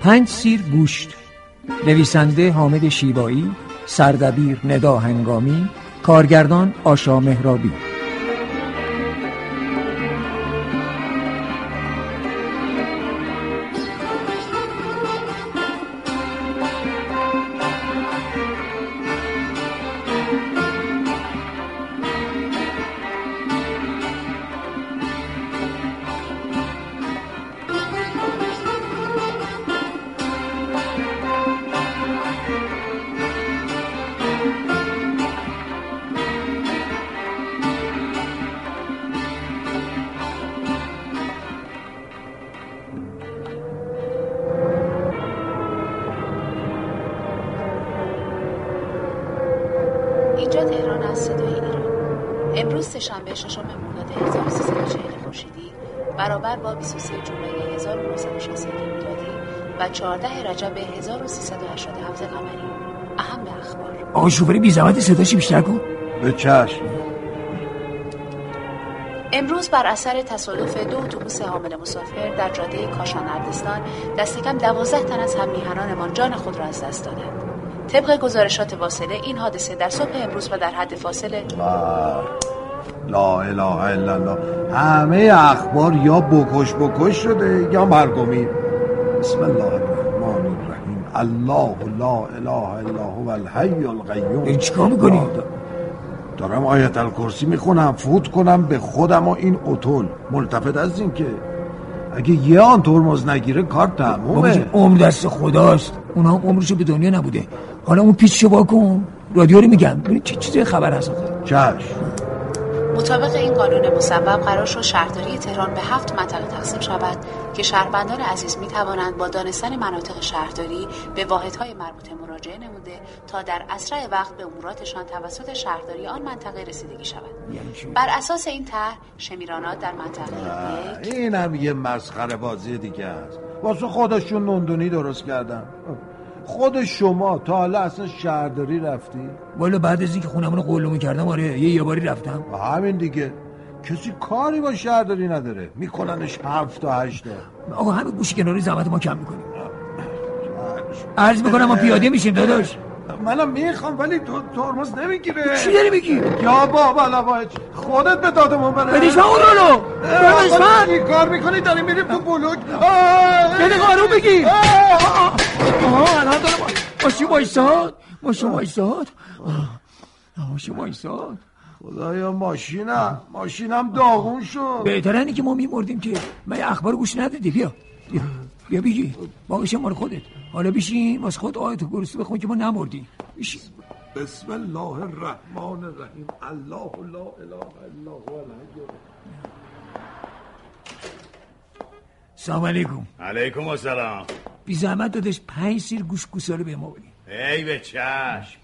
پنج سیر گوشت نویسنده حامد شیبایی سردبیر ندا هنگامی کارگردان آشا مهرابی. برابر با 23 جولای 1962 میلادی و 14 رجب 1387 قمری اهم اخبار. آقا شوفری بی زحمت صداشی بیشتر کن. به چشم. امروز بر اثر تصادف دو اتوبوس حامل مسافر در جاده کاشان اردستان دست کم دوازده تن از هم میهنانمان جان خود را از دست دادند. طبق گزارشات واصله این حادثه در صبح امروز و در حد فاصله. لا اله الا الله. همه اخبار یا بکش بکش شده یا مرگومی بسم الله الرحمن الرحیم. الله لا اله الا هو الحی القیوم. داری چیکار می‌کنی؟ دارم آیت الکرسی می‌خونم فوت کنم به خودم و این اتول. ملتفت از این که اگه یه آن ترمز نگیره کار تمومه. عمر دست خداست. اونا هم عمرشو به دنیا نبوده. حالا اون پیچشو با کن. رادیو رو میگم. چه چیزی خبر هست چشم. مطابق این قانون مصوب قرار شد شهرداری تهران به هفت منطقه تقسیم شود که شهروندان عزیز می توانند با دانستن مناطق شهرداری به واحدهای مربوطه مراجعه نموده تا در اسرع وقت به اموراتشان توسط شهرداری آن منطقه رسیدگی شود. یعنی؟ بر اساس این طرح شمیرانات در منطقه یک این هم یه مسخره بازی دیگه است. واسه خودشون نوندونی درست کردن. خود شما تا حالا اصلا شهرداری رفتی؟ والا بعد از اینکه خونمون رو قلمو کردم آره یه یه باری رفتم. و همین دیگه. کسی کاری با شهرداری نداره. میکننش هفت تا هشت. آقا همه گوشی کناری زحمت ما کم می‌کنیم عرض می‌کنم ما پیاده میشیم داداش. منم می‌خوام ولی تو ترمز نمی‌گیره. چی داری میگی؟ یا بابا لواج خودت به دادمون بره. بدیش من اون رولو بدیش من. چی کار می‌کنی؟ داری میری تو بلوک! بده قارون بگیر آه! آها الان داره ماشین وایساد. ماشین وایساد. آه، ماشین وایساد. خدایا ماشینم ماشینم داغون شد. بهتره که ما میمردیم که من اخبار گوش ندادی. بیا. بیا. بیا بگی باقیش مال خودت. حالا بیشین واسه خود آیت گرسته بخون که ما نمردیم. بیشین بسم الله الرحمن الرحیم. الله لا اله الا هو الحی سلام علیکم. علیکم السلام. بی زحمت دادش پنج سیر گوش گوساله به ما بدی ای به چشم.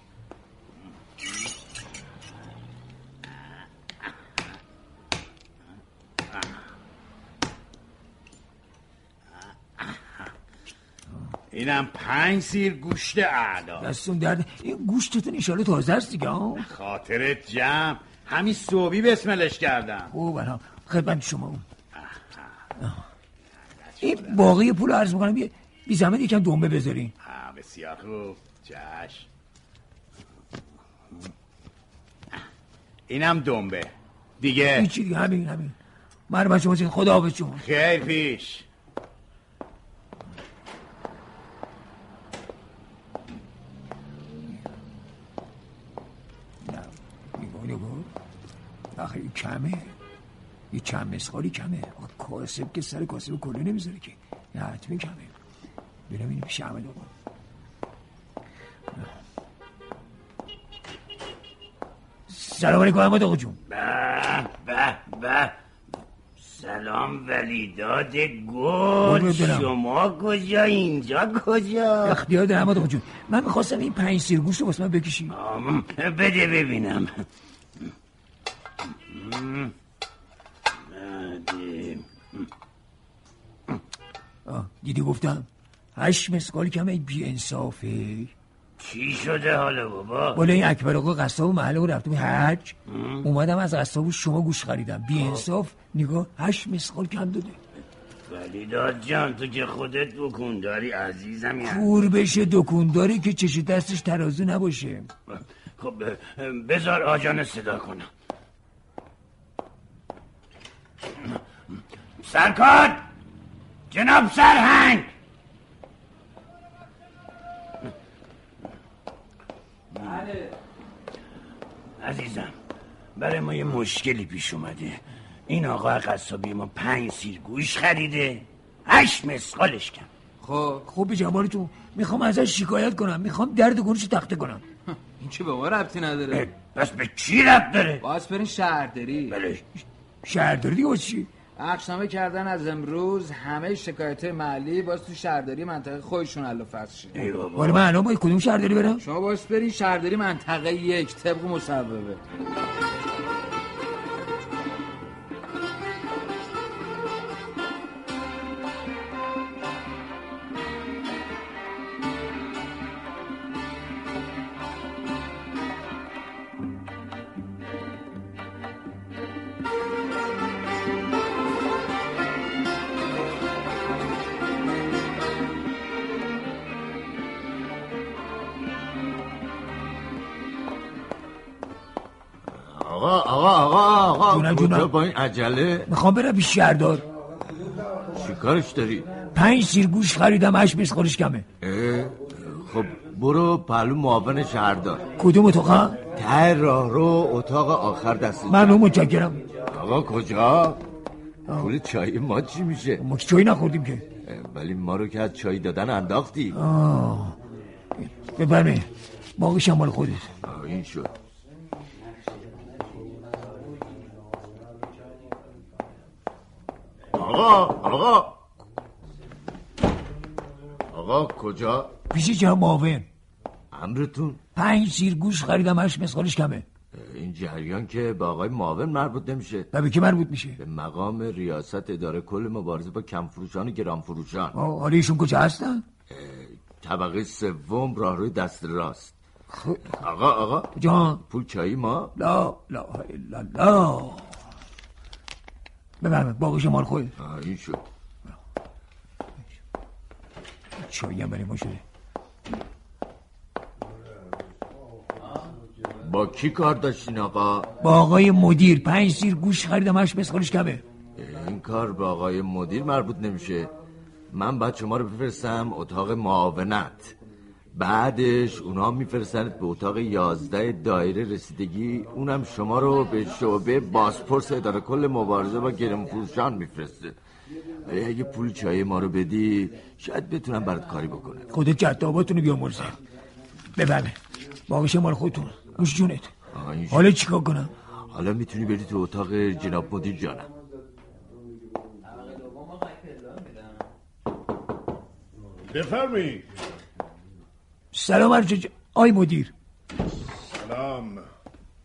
اینم پنج سیر گوشت اعلا دستون درد این گوشتتون ایشالا تازه است دیگه خاطرت جمع. همین صوبی بسملش کردم. خوب الان خدمت شما. اون این باقی پول عرض می‌کنم. بی, بی زحمت یکم دنبه بذارین. ها بسیار خوب. چشم اینم دنبه. دیگه. هیچی دیگه. همین همین. مرمت شما خدا حافظ شما. خیر پیش نه نگاه نگاه آخه این کمه. یه چند مسخالی کمه. کاسب که سر کاسب کلو نمی‌ذاره که. نه حتمی کمه. بینم این پیش احمد آقا. سلام علیکم احمد آقا جون. به به به. سلام ولیداد گل. شما کجا؟ اینجا کجا؟ اختیار دارم احمد آقا جون. من می‌خواستم این پنج سیر گوشت رو واسه من بکشی. آم، بده ببینم. دیدی گفتم هشت مسقال کمه بی انصافه. چی شده حالا بابا؟ بالا این اکبر آقا قصاب محله رفتم حج. اومدم از قصاب شما گوش خریدم. بی انصاف نگاه هشت مسقال کم داده. ولیداد جان تو که خودت داری عزیزم یعنی. کور بشه داری که چش دستش ترازو نباشه. خب بذار آجان صدا کنم. سرکار! جناب سرهنگ! بله. عزیزم برای ما یه مشکلی پیش اومده. این آقا قصابی ما پنج سیر گوش خریده. هشت مسقالش کن خب. خوب جمالتون می‌خوام ازش شکایت کنم. می‌خوام درد گونش تخته کنم. این چه به ما ربطی نداره؟ پس به چی ربط داره؟ باز برین شهرداری. بله. شهرداری دیگه چی؟ عقشنامه کردن از امروز همه شکایت محلی باز تو شهرداری منطقه خودشون حل و فصل شه ولی من الان باید کدوم شهرداری برم؟ شما باز برین شهرداری منطقه یک طبق مصوبه. کجا با این عجله. می‌خوام برم پیش شهردار. کارش داری؟ پنج سیر گوش خریدم هش بیس خورش کمه. خب برو پلو معاون شهردار. کدوم اتاقا؟ ته راه رو اتاق آخر دستی من اون متشکرم. آقا کجا؟ پول چای ما چی میشه؟ ما چای نخوردیم که. ولی ما رو که از چای دادن انداختی. ببرمه باقی شمال خودت. این شد. آقا آقا. آقا کجا؟ پیش جناب معاون. امرتون. پنج سیر گوش خریدم هش مسخالش کمه. این جریان که به آقای معاون مربوط نمیشه. و به کی مربوط میشه؟ به مقام ریاست اداره کل مبارزه با کم فروشان و گران فروشان حالا ایشون کجا هستن؟ طبقه سوم راهروی دست راست. خب. آقا آقا. جان. پول چایی ما؟ لا لا الا لا. بفرمه باقی شمال خود این شد. چایی هم برای ما شده با کی کار داشتین آقا؟ با آقای مدیر. پنج سیر گوش خریدم هش مسخالش کمه این کار با آقای مدیر مربوط نمیشه. من باید شما رو بفرستم اتاق معاونت. بعدش اونا میفرستند به اتاق یازده دایره رسیدگی. اونم شما رو به شعبه بازپرس اداره کل مبارزه با گرم فروشان میفرسته اگه پول چای ما رو بدی شاید بتونم برات کاری بکنه خودت جداباتونو بیا مرزه ببرمه باقی شما خودتون. گوش جونت. حالا چیکار کنم؟ حالا می‌تونی بری تو اتاق جناب مدیر جانم. بفرمایید. سلام عرض آی مدیر. سلام.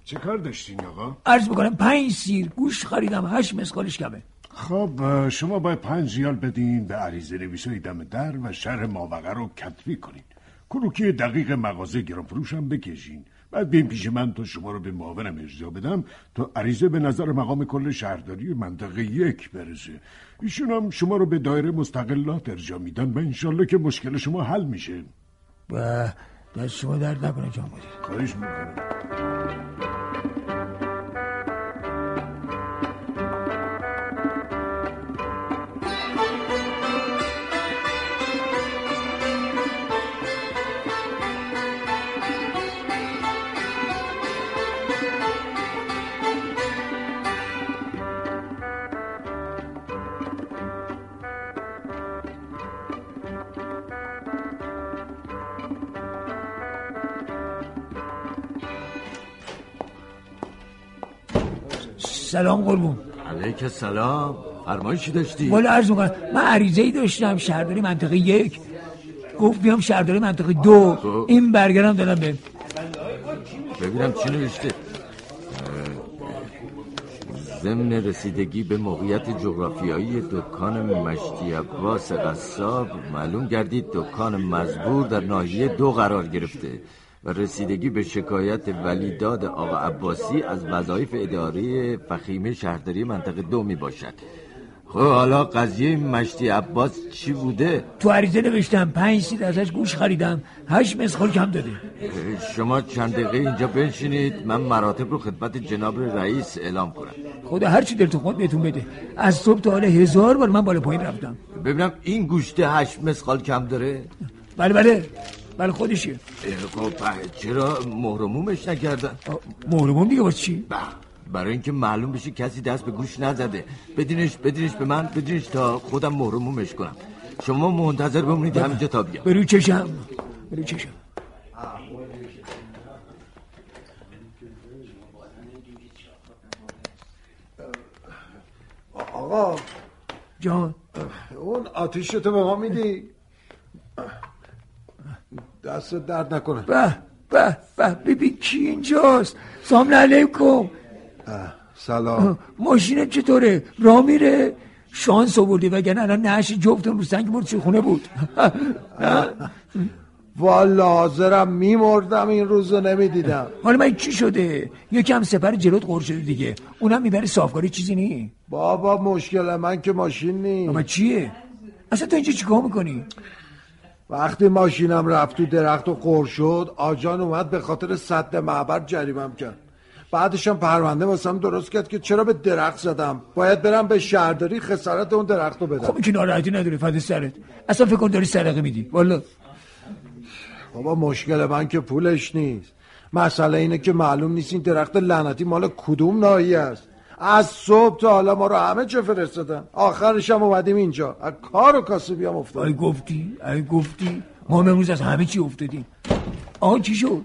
چه کار داشتین آقا؟ عرض بکنم پنج سیر گوش خریدم هشت مسخالش کمه. خب شما باید پنج ریال بدین به عریضه نویسای دم در و شهر ماوقع رو کتبی کنین. کروکی دقیق مغازه گران فروش هم بکشین. بعد بیم پیش من تا شما رو به معاونم اجزا بدم تا عریضه به نظر مقام کل شهرداری منطقه یک برسه. ایشون هم شما رو به دایره مستقلات ارجا میدن و انشالله که مشکل شما حل میشه. و دست شما درد نکنه جان مدیر خواهش سلام قربون. علیک سلام. فرمایشی داشتی؟ والا عرض می‌کنم من عریضه ای داشتم شهرداری منطقه یک. گفت بیام شهرداری منطقه دو. خب. این برگرم دادم به ببینم چی نوشته. ضمن رسیدگی به موقعیت جغرافیایی دکان مشتی عباس قصاب معلوم گردید دکان مزبور در ناحیه دو قرار گرفته. و رسیدگی به شکایت ولیداد آقا عباسی از وظایف اداری فخیمه شهرداری منطقه دو می باشد خب حالا قضیه مشتی عباس چی بوده؟ تو عریضه نوشتم. پنج سیر ازش گوش خریدم. هشت مسخال کم داده شما چند دقیقه اینجا بنشینید. من مراتب رو خدمت جناب رئیس اعلام کنم. خدا هر چی دلتون خود بهتون بده. از صبح تا حالا هزار بار من بالا پایین رفتم. ببینم این گوشته هشت مسخال کم داره؟ بله بله. بله خودشه خب چرا مهرمومش نکردن؟ مهرموم دیگه واسه چی؟ برای اینکه معلوم بشه کسی دست به گوش نزده. بدینش بدینش به من بدینش تا خودم مهرمومش کنم. شما منتظر بمونید همینجا تا بیام. برو چشم. برو چشم. آقا. جان. اون آتیشتو به ما میدی؟ دست درد نکنه. به به به ببین کی اینجاست. سلام علیکم. سلام. ماشینت چطوره؟ را میره؟ شانس آوردی وگرنه الان نهش جفتم رو سنگ مرد خونه بود. والا حاضرم میمردم این روزو نمی‌دیدم. حالا من چی شده؟ یکم سپر جلوت قور شده دیگه. اونم می‌بره صافکاری چیزی نی. بابا مشکل من که ماشین نی اما چیه؟ اصلا تو اینجا چیکار می‌کنی؟ وقتی ماشینم رفت تو درخت و قور شد آجان اومد به خاطر صد معبر جریمم کرد. بعدشم پرونده واسم درست کرد که چرا به درخت زدم؟ باید برم به شهرداری خسارت اون درخت رو بدم. خب که ناراحتی نداره فد سرت. اصلا فکر کن داری سرقه میدی. والا. بابا مشکل من که پولش نیست. مسئله اینه که معلوم نیست این درخت لعنتی مال کدوم ناحیه است. از صبح تا حالا ما رو همه چه فرستادن. آخرش هم اومدیم اینجا. از کار و کاسبی هم افتادیم. ای گفتی ای گفتی. ما امروز از همه چی افتادیم. آقا چی شد؟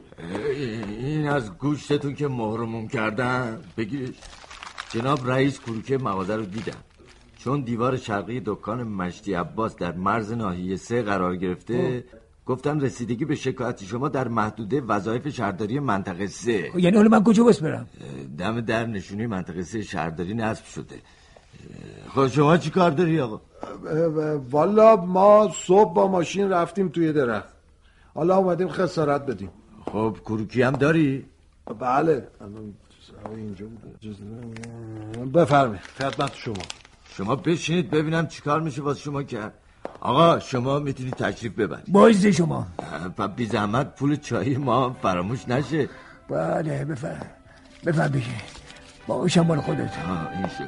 این از گوشتتون که مهرموم کردن. بگیرش جناب رئیس کروکه مغازه رو دیدن. چون دیوار شرقی دکان مشتی عباس در مرز ناحیه سه قرار گرفته گفتم رسیدگی به شکایت شما در محدوده وظایف شهرداری منطقه سه. یعنی حالا من کجا بس برم؟ دم در نشونی منطقه سه شهرداری نصب شده. خب شما چی کار داری آقا؟ والا ما صبح با ماشین رفتیم توی درخت. حالا اومدیم خسارت بدیم. خب کروکی هم داری؟ بله. اینجا بفرمایید. خدمت شما. شما بشینید ببینم چیکار میشه واسه شما کرد. آقا شما می‌تونید تشریف ببرید. باعث شما. بی زحمت پول چایی ما فراموش نشه. بله بفرم بفرم بشه باشم مال خودت. این شکل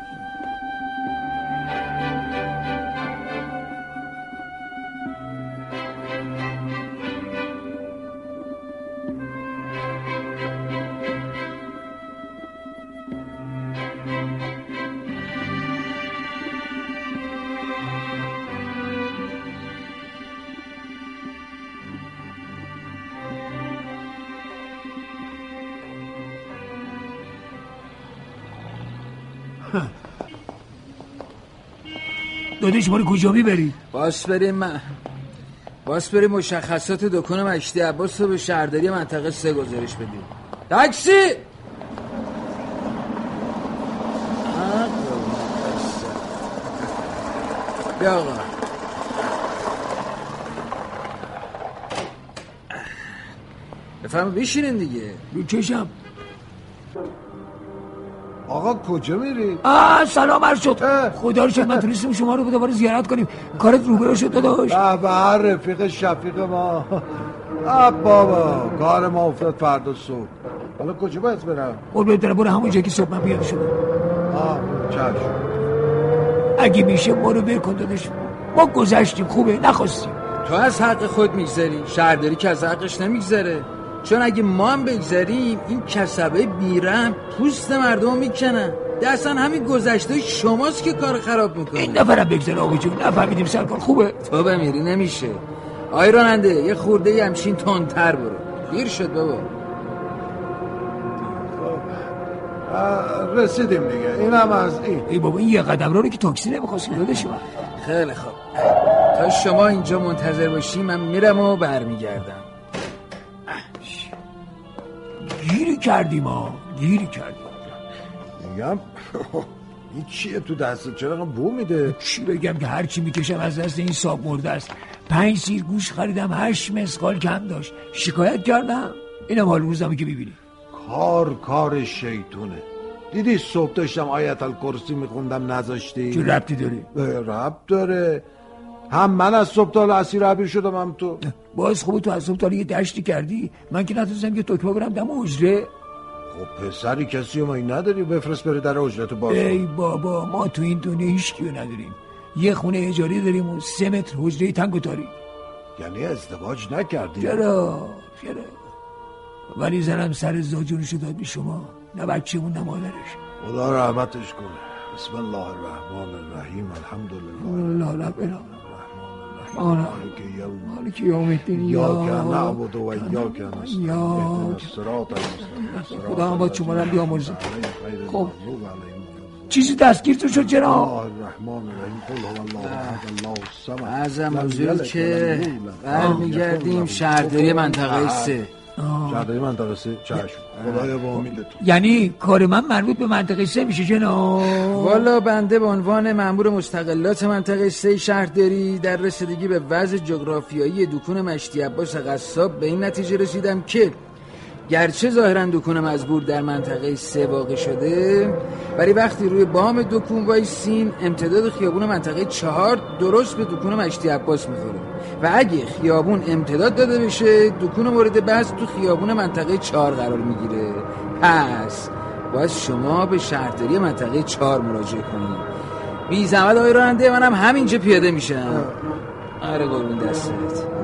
دادش ما کجا می‌بری؟ باس بریم من. باس بریم مشخصات دکان مشتی عباس رو به شهرداری منطقه سه گزارش بدیم. تاکسی! بیا آقا. بفهم بشینین دیگه. رو چشم. آقا کجا میری؟ آه سلام عرض شد. خدا رو شد من تونستیم شما رو دوباره زیارت کنیم. کارت روبرو شد داداش. به هر رفیق شفیق ما. بابا کار ما افتاد فردا صبح. حالا کجا باید برم؟ قول دارم برو همون جایی که صبح من پیاده شدم. آه چشم. اگه میشه ما رو بر کن داداش. ما گذشتیم خوبه نخواستیم. تو از حق خود میگذری. شهرداری که از حقش نمیگذره. چون اگه ما هم بگذاریم این کسبه بیرم پوست مردم می‌کنن اصلا همین گذشته شماست که کار خراب می‌کنه. این نفرم بگذاره آقا جون. نفهمیدیم سرکار خوبه. تو بمیری نمیشه. آی راننده یه خورده همشین تندتر برو. دیر شد بابا. رسیدیم دیگه. این هم از این. ای بابا این یه قدم رو که تاکسی نمی‌خواستیم دادش من. خیلی خوب تا شما اینجا منتظر باشی من میرم و برمیگردم. کردیم ها گیری کردیم. میگم؟ این چیه تو دست؟ چرا بو میده؟ چی بگم که هرچی می‌کشم از دست این ساب مرده است. پنج سیر گوش خریدم هشت مسقال کم داشت. شکایت کردم. اینم حال روزمه که ببینی کار کار شیطونه. دیدی صبح داشتم آیت الکرسی میخوندم نذاشتی؟ چه ربطی داری رب داره. هم من از صبح تا اسیر عبیر شدم هم تو. باز خوب تو از صبح تا یه دشتی کردی؟ من که نتونستم یه تکمه برم دم حجره خب پسری کسی ما این نداری؟ بفرست بره در حجرتو باز. ای بابا ما تو این دنیا هیچ کیو نداریم. یه خونه اجاری داریم و سه متر حجره تنگ و تاریک یعنی ازدواج نکردی؟ چرا؟ چرا؟ ولی زنم سر زاجونشو داد به شما نه بچه‌مون نه مادرش. خدا رحمتش کنه. بسم الله الرحمن الرحیم. الحمدلله. لا مالک یوم الدین یا نعبد و نستعین یا المستقیم خدا هم با شما رو بیامرزه. خب. چیزی دستگیرتون شد جناب. الله الرحمن الرحیم. قل هو الله احد الله الصمد. ازم لم حضور یلد که. برمیگردیم شهرداری منطقه سه. شهرداری منطقه سه چشم خدایا با امیدتون یعنی کار من مربوط به منطقه سه میشه جناب. والا بنده به عنوان مأمور مستقلات منطقه سه شهرداری در رسیدگی به وضع جغرافیایی دکون مشتی عباس قصاب به این نتیجه رسیدم که گرچه ظاهرا دکون مزبور در منطقه سه واقع شده ولی وقتی روی بام دکون وایسین امتداد خیابون منطقه چهار درست به دکون مشتی عباس می‌خوره. و اگه خیابون امتداد داده بشه دکون مورد بحث تو خیابون منطقه چهار قرار می‌گیره. پس باید شما به شهرداری منطقه چهار مراجعه کنید بی زحمت آقای راننده منم همینجا پیاده میشم. آره قربون دستت.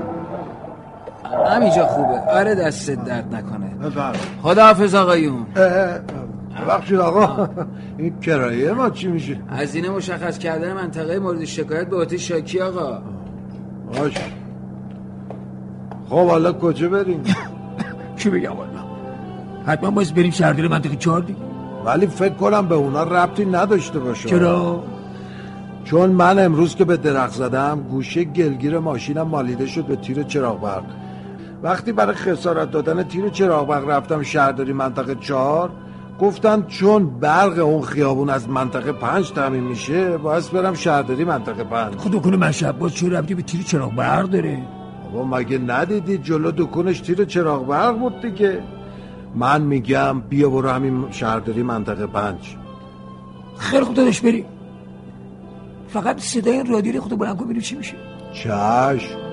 همینجا خوبه. آره دستت درد نکنه. بفرمایید خداحافظ آقایون. ببخشید آقا. این کرایه ما چی میشه؟ هزینه مشخص کردن منطقه مورد شکایت به عهده شاکی آقا. باش. خب حالا کجا بریم؟ چی بگم والا حتما باید بریم شهرداری منطقه چهار دیگه. ولی فکر کنم به اونا ربطی نداشته باشه. چرا؟ چون من امروز که به درخت زدم گوشه گلگیر ماشینم مالیده شد به تیر چراغ برق. وقتی برای خسارت دادن تیر چراغ برق رفتم شهرداری منطقه چهار گفتن چون برق اون خیابون از منطقه پنج تعمین میشه باید برم شهرداری منطقه پنج. خود دکون مشهد باز چه ربطی به تیر چراغ برق داره؟ بابا مگه ندیدی جلو دکونش تیر چراغ برق بود دیگه؟ من میگم بیا برو همین شهرداری منطقه پنج. خیلی خوب داداش بریم. فقط صدای رادیو خود بلند کن چی میشه. چشم.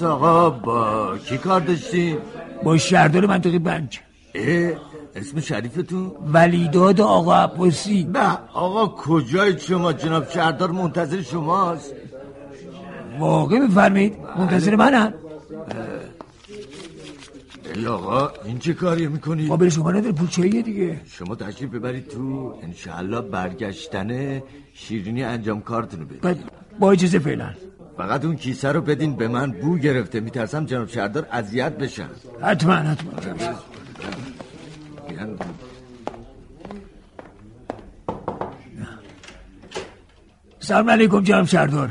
حضرت آقا با کی کار داشتین؟ با شهردار منطقه پنج. اه اسم شریفتون؟ ولیداد آقا عباسی. نه آقا کجای شما؟ جناب شهردار منتظر شماست. واقع میفرمید منتظر منم. ای آقا این چه کاری می‌کنی؟ قابل شما نداره پولچاییه دیگه. شما تشریف ببرید تو انشالله برگشتنه شیرینی انجام کارتونو بدید با اجازه فعلا. فقط اون کیسه رو بدین به من بو گرفته. میترسم جناب شهردار اذیت بشن. حتما حتما. سلام علیکم جناب شهردار.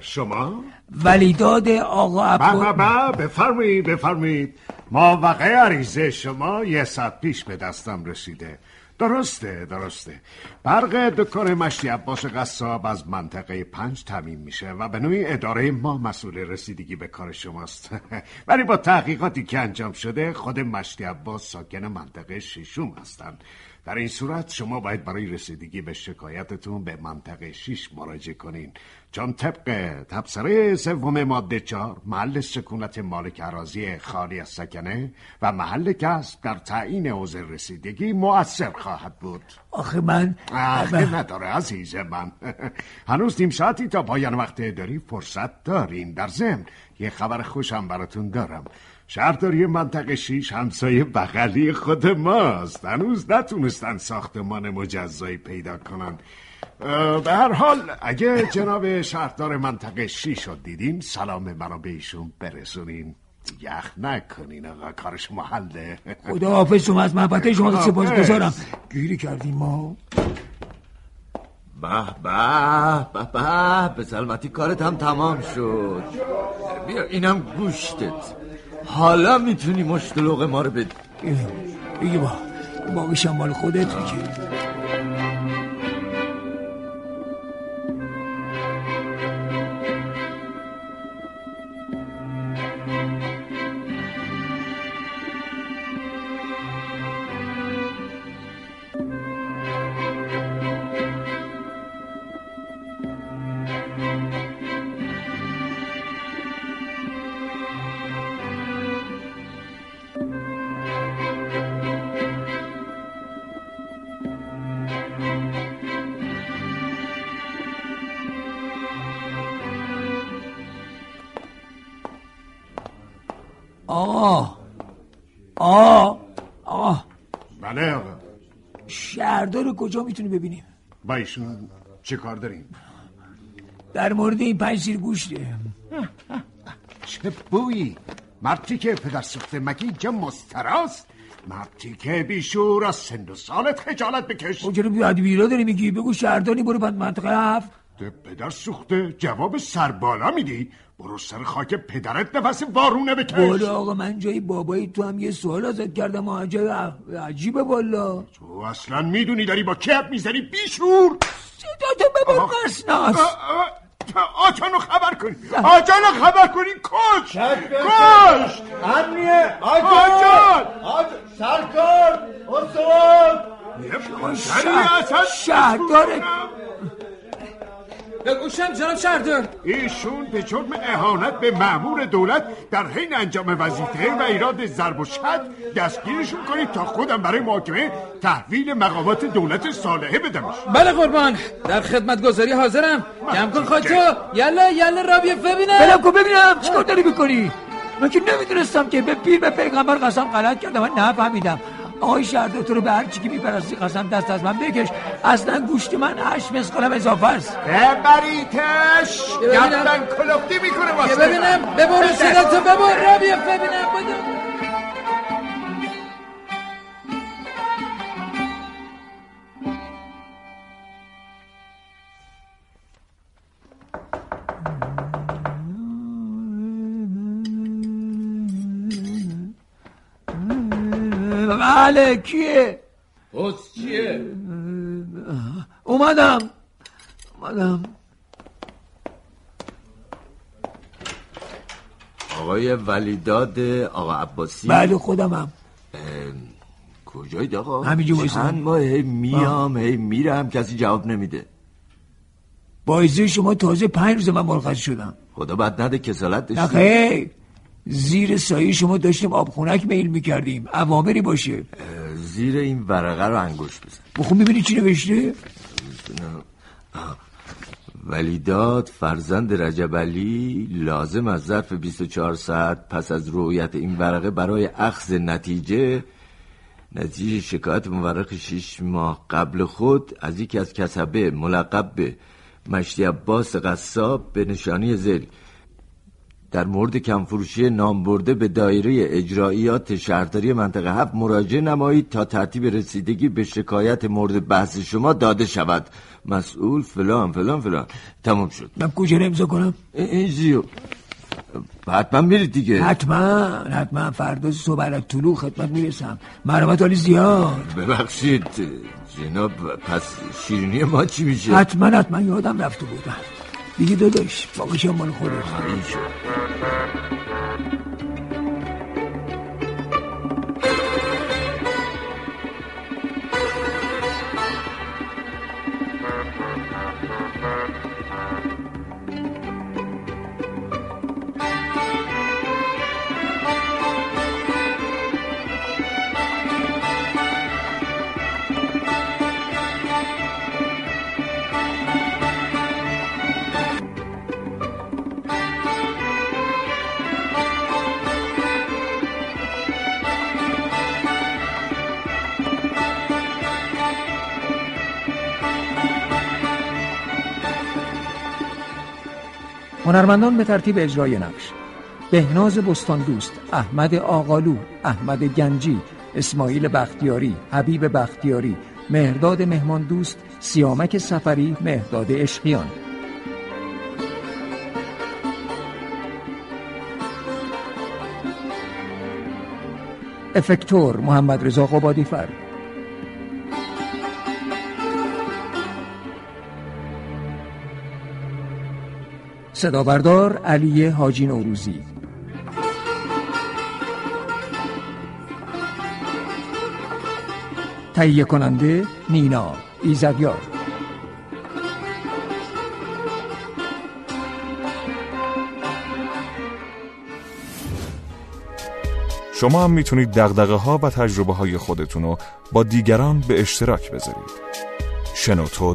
شما؟ ولیداد آقا با با عباس با بفرمایید بفرمایید. موقع عریضه شما یه ساعت پیش به دستم رسیده. درسته درسته. برق دکان مشتی عباس قصاب از منطقه پنج تمیم میشه و به نوعی اداره ما مسئول رسیدگی به کار شماست. ولی با تحقیقاتی که انجام شده خود مشتی عباس ساکن منطقه ششم هستند. در این صورت شما باید برای رسیدگی به شکایتتون به منطقه 6 مراجعه کنین. چون طبق تبصره سوم ماده 4 محل سکونت مالک اراضی خالی از سکنه و محل کسب در تعیین عضو رسیدگی مؤثر خواهد بود. آخه من آخه نداره عزیز من. هنوز نیم ساعتی تا پایان وقت داری فرصت دارین در ضمن. یه خبر خوشم براتون دارم. شهرداری منطقه شیش همسایه بغلی خود ماست. هنوز نتونستن ساختمان مجزایی پیدا کنن. به هر حال اگه جناب شهردار منطقه شیش رو دیدین سلام منو به ایشون برسونین. یخ نکنین آقا کار شما حله. خدا حافظ شما از محبت شما خدا سپاس گذارم. گیری کردیم ما. به به به به به سلامتی کارت هم تمام شد. بیا اینم گوشتت. حالا می‌تونی مشتلوق ما رو بدی. دیگه با باقیش مال خودت میگی. شهردار کجا می‌تونی ببینیم؟ با ایشون چه کار داریم؟ در مورد این پنج سیر گوشته چه بویی؟ مرتی که پدر سوخته مگه اینجا مستراست. مرتی که بیشور از سن و سالت خجالت بکش. او چرا بیاد بیرا داری میگی؟ بگو شهرداری برو بعد منطقه هفت. ده پدر سوخته جواب سر بالا میدی؟ برو سر خاک پدرت نفس وارونه بکش بالا آقا من جای بابایی تو هم یه سوال ازت کردم جای عجیبه بالا تو اصلا می‌دونی داری با کی حرف می‌زنی بیشور. صدا تو ببر آه. قسناس آجانو خبر کنی آجانو خبر کنی کش. کش. امنیه. آجان سرکار اصول شهردار بگوشم جناب شهردار. ایشون به جرم اهانت به مأمور دولت در حین انجام وظیفه و ایراد ضرب و شد دستگیرشون کنید تا خودم برای محاکمه تحویل مقامات دولت صالحه بدمش. بله قربان. در خدمت گذاری حاضرم کم کن خاجو. یلا یلا رابیه ببینم. بلم کن ببینم. چیکار داری می‌کنی؟ من که نمی‌دونستم که به پیر به پیغمبر قسم غلط کردم. من نفهمیدم. آقای شهردار تو رو به هر چی که میپرستی قسم دست از من بکش. اصلا گوشت من هشت مسخالم اضافه است. ببریتش یه ببینم. گفتن کلفتی می‌کنه واسه ببینم. ببر صدا تو ببر. ببینم. بدم بله کیه؟ پست چیه؟ اومدم. اومدم. آقای ولیداد آقا عباسی. بله خودمم. کجایید آقا؟ همینجا. چند ماه هی میام هی میرم کسی جواب نمیده. با شما تازه پنج روز من مرخص شدم. خدا بد نده کسالت نه داشتی خیر. زیر سایه شما داشتیم آبخونک میل می‌کردیم. اوامری باشه. زیر این ورقه رو انگوش بزن. بخون ببینی چی نوشته. ولیداد فرزند رجب علی لازم از ظرف 24 ساعت پس از رؤیت این ورقه برای اخذ نتیجه نتیجه شکایت مورخ شش ماه قبل خود از یکی از کسبه ملقب به مشتی عباس قصاب به نشانی زل در مورد کمفروشی نام برده به دایره اجراییات شهرداری منطقه هفت مراجعه نمایید تا ترتیب رسیدگی به شکایت مورد بحث شما داده شود. مسئول فلان فلان فلان. تمام شد. من کجا امضا کنم؟ این زیو. حتما میرید دیگه. حتما حتما. فردا صبح از طلوع خدمت می‌رسم. مرحمت علی زیاد. ببخشید جناب پس شیرینی ما چی میشه؟ حتما حتما. یادم رفته بودم دیگه داداش باقیش هم مال خودت. هنرمندان به ترتیب اجرای نقش بهناز بستان دوست احمد آقالو احمد گنجی اسماعیل بختیاری حبیب بختیاری مهرداد مهمان دوست سیامک سفری مهرداد اشقیان. افکتور محمد رضا قبادی فر صدا بردار علی حاجی نوروزی. تهیه کننده نینا ایزدیار. شما هم می‌تونید دقدقه ها و تجربه های خودتون رو با دیگران به اشتراک بذارید. شنوتو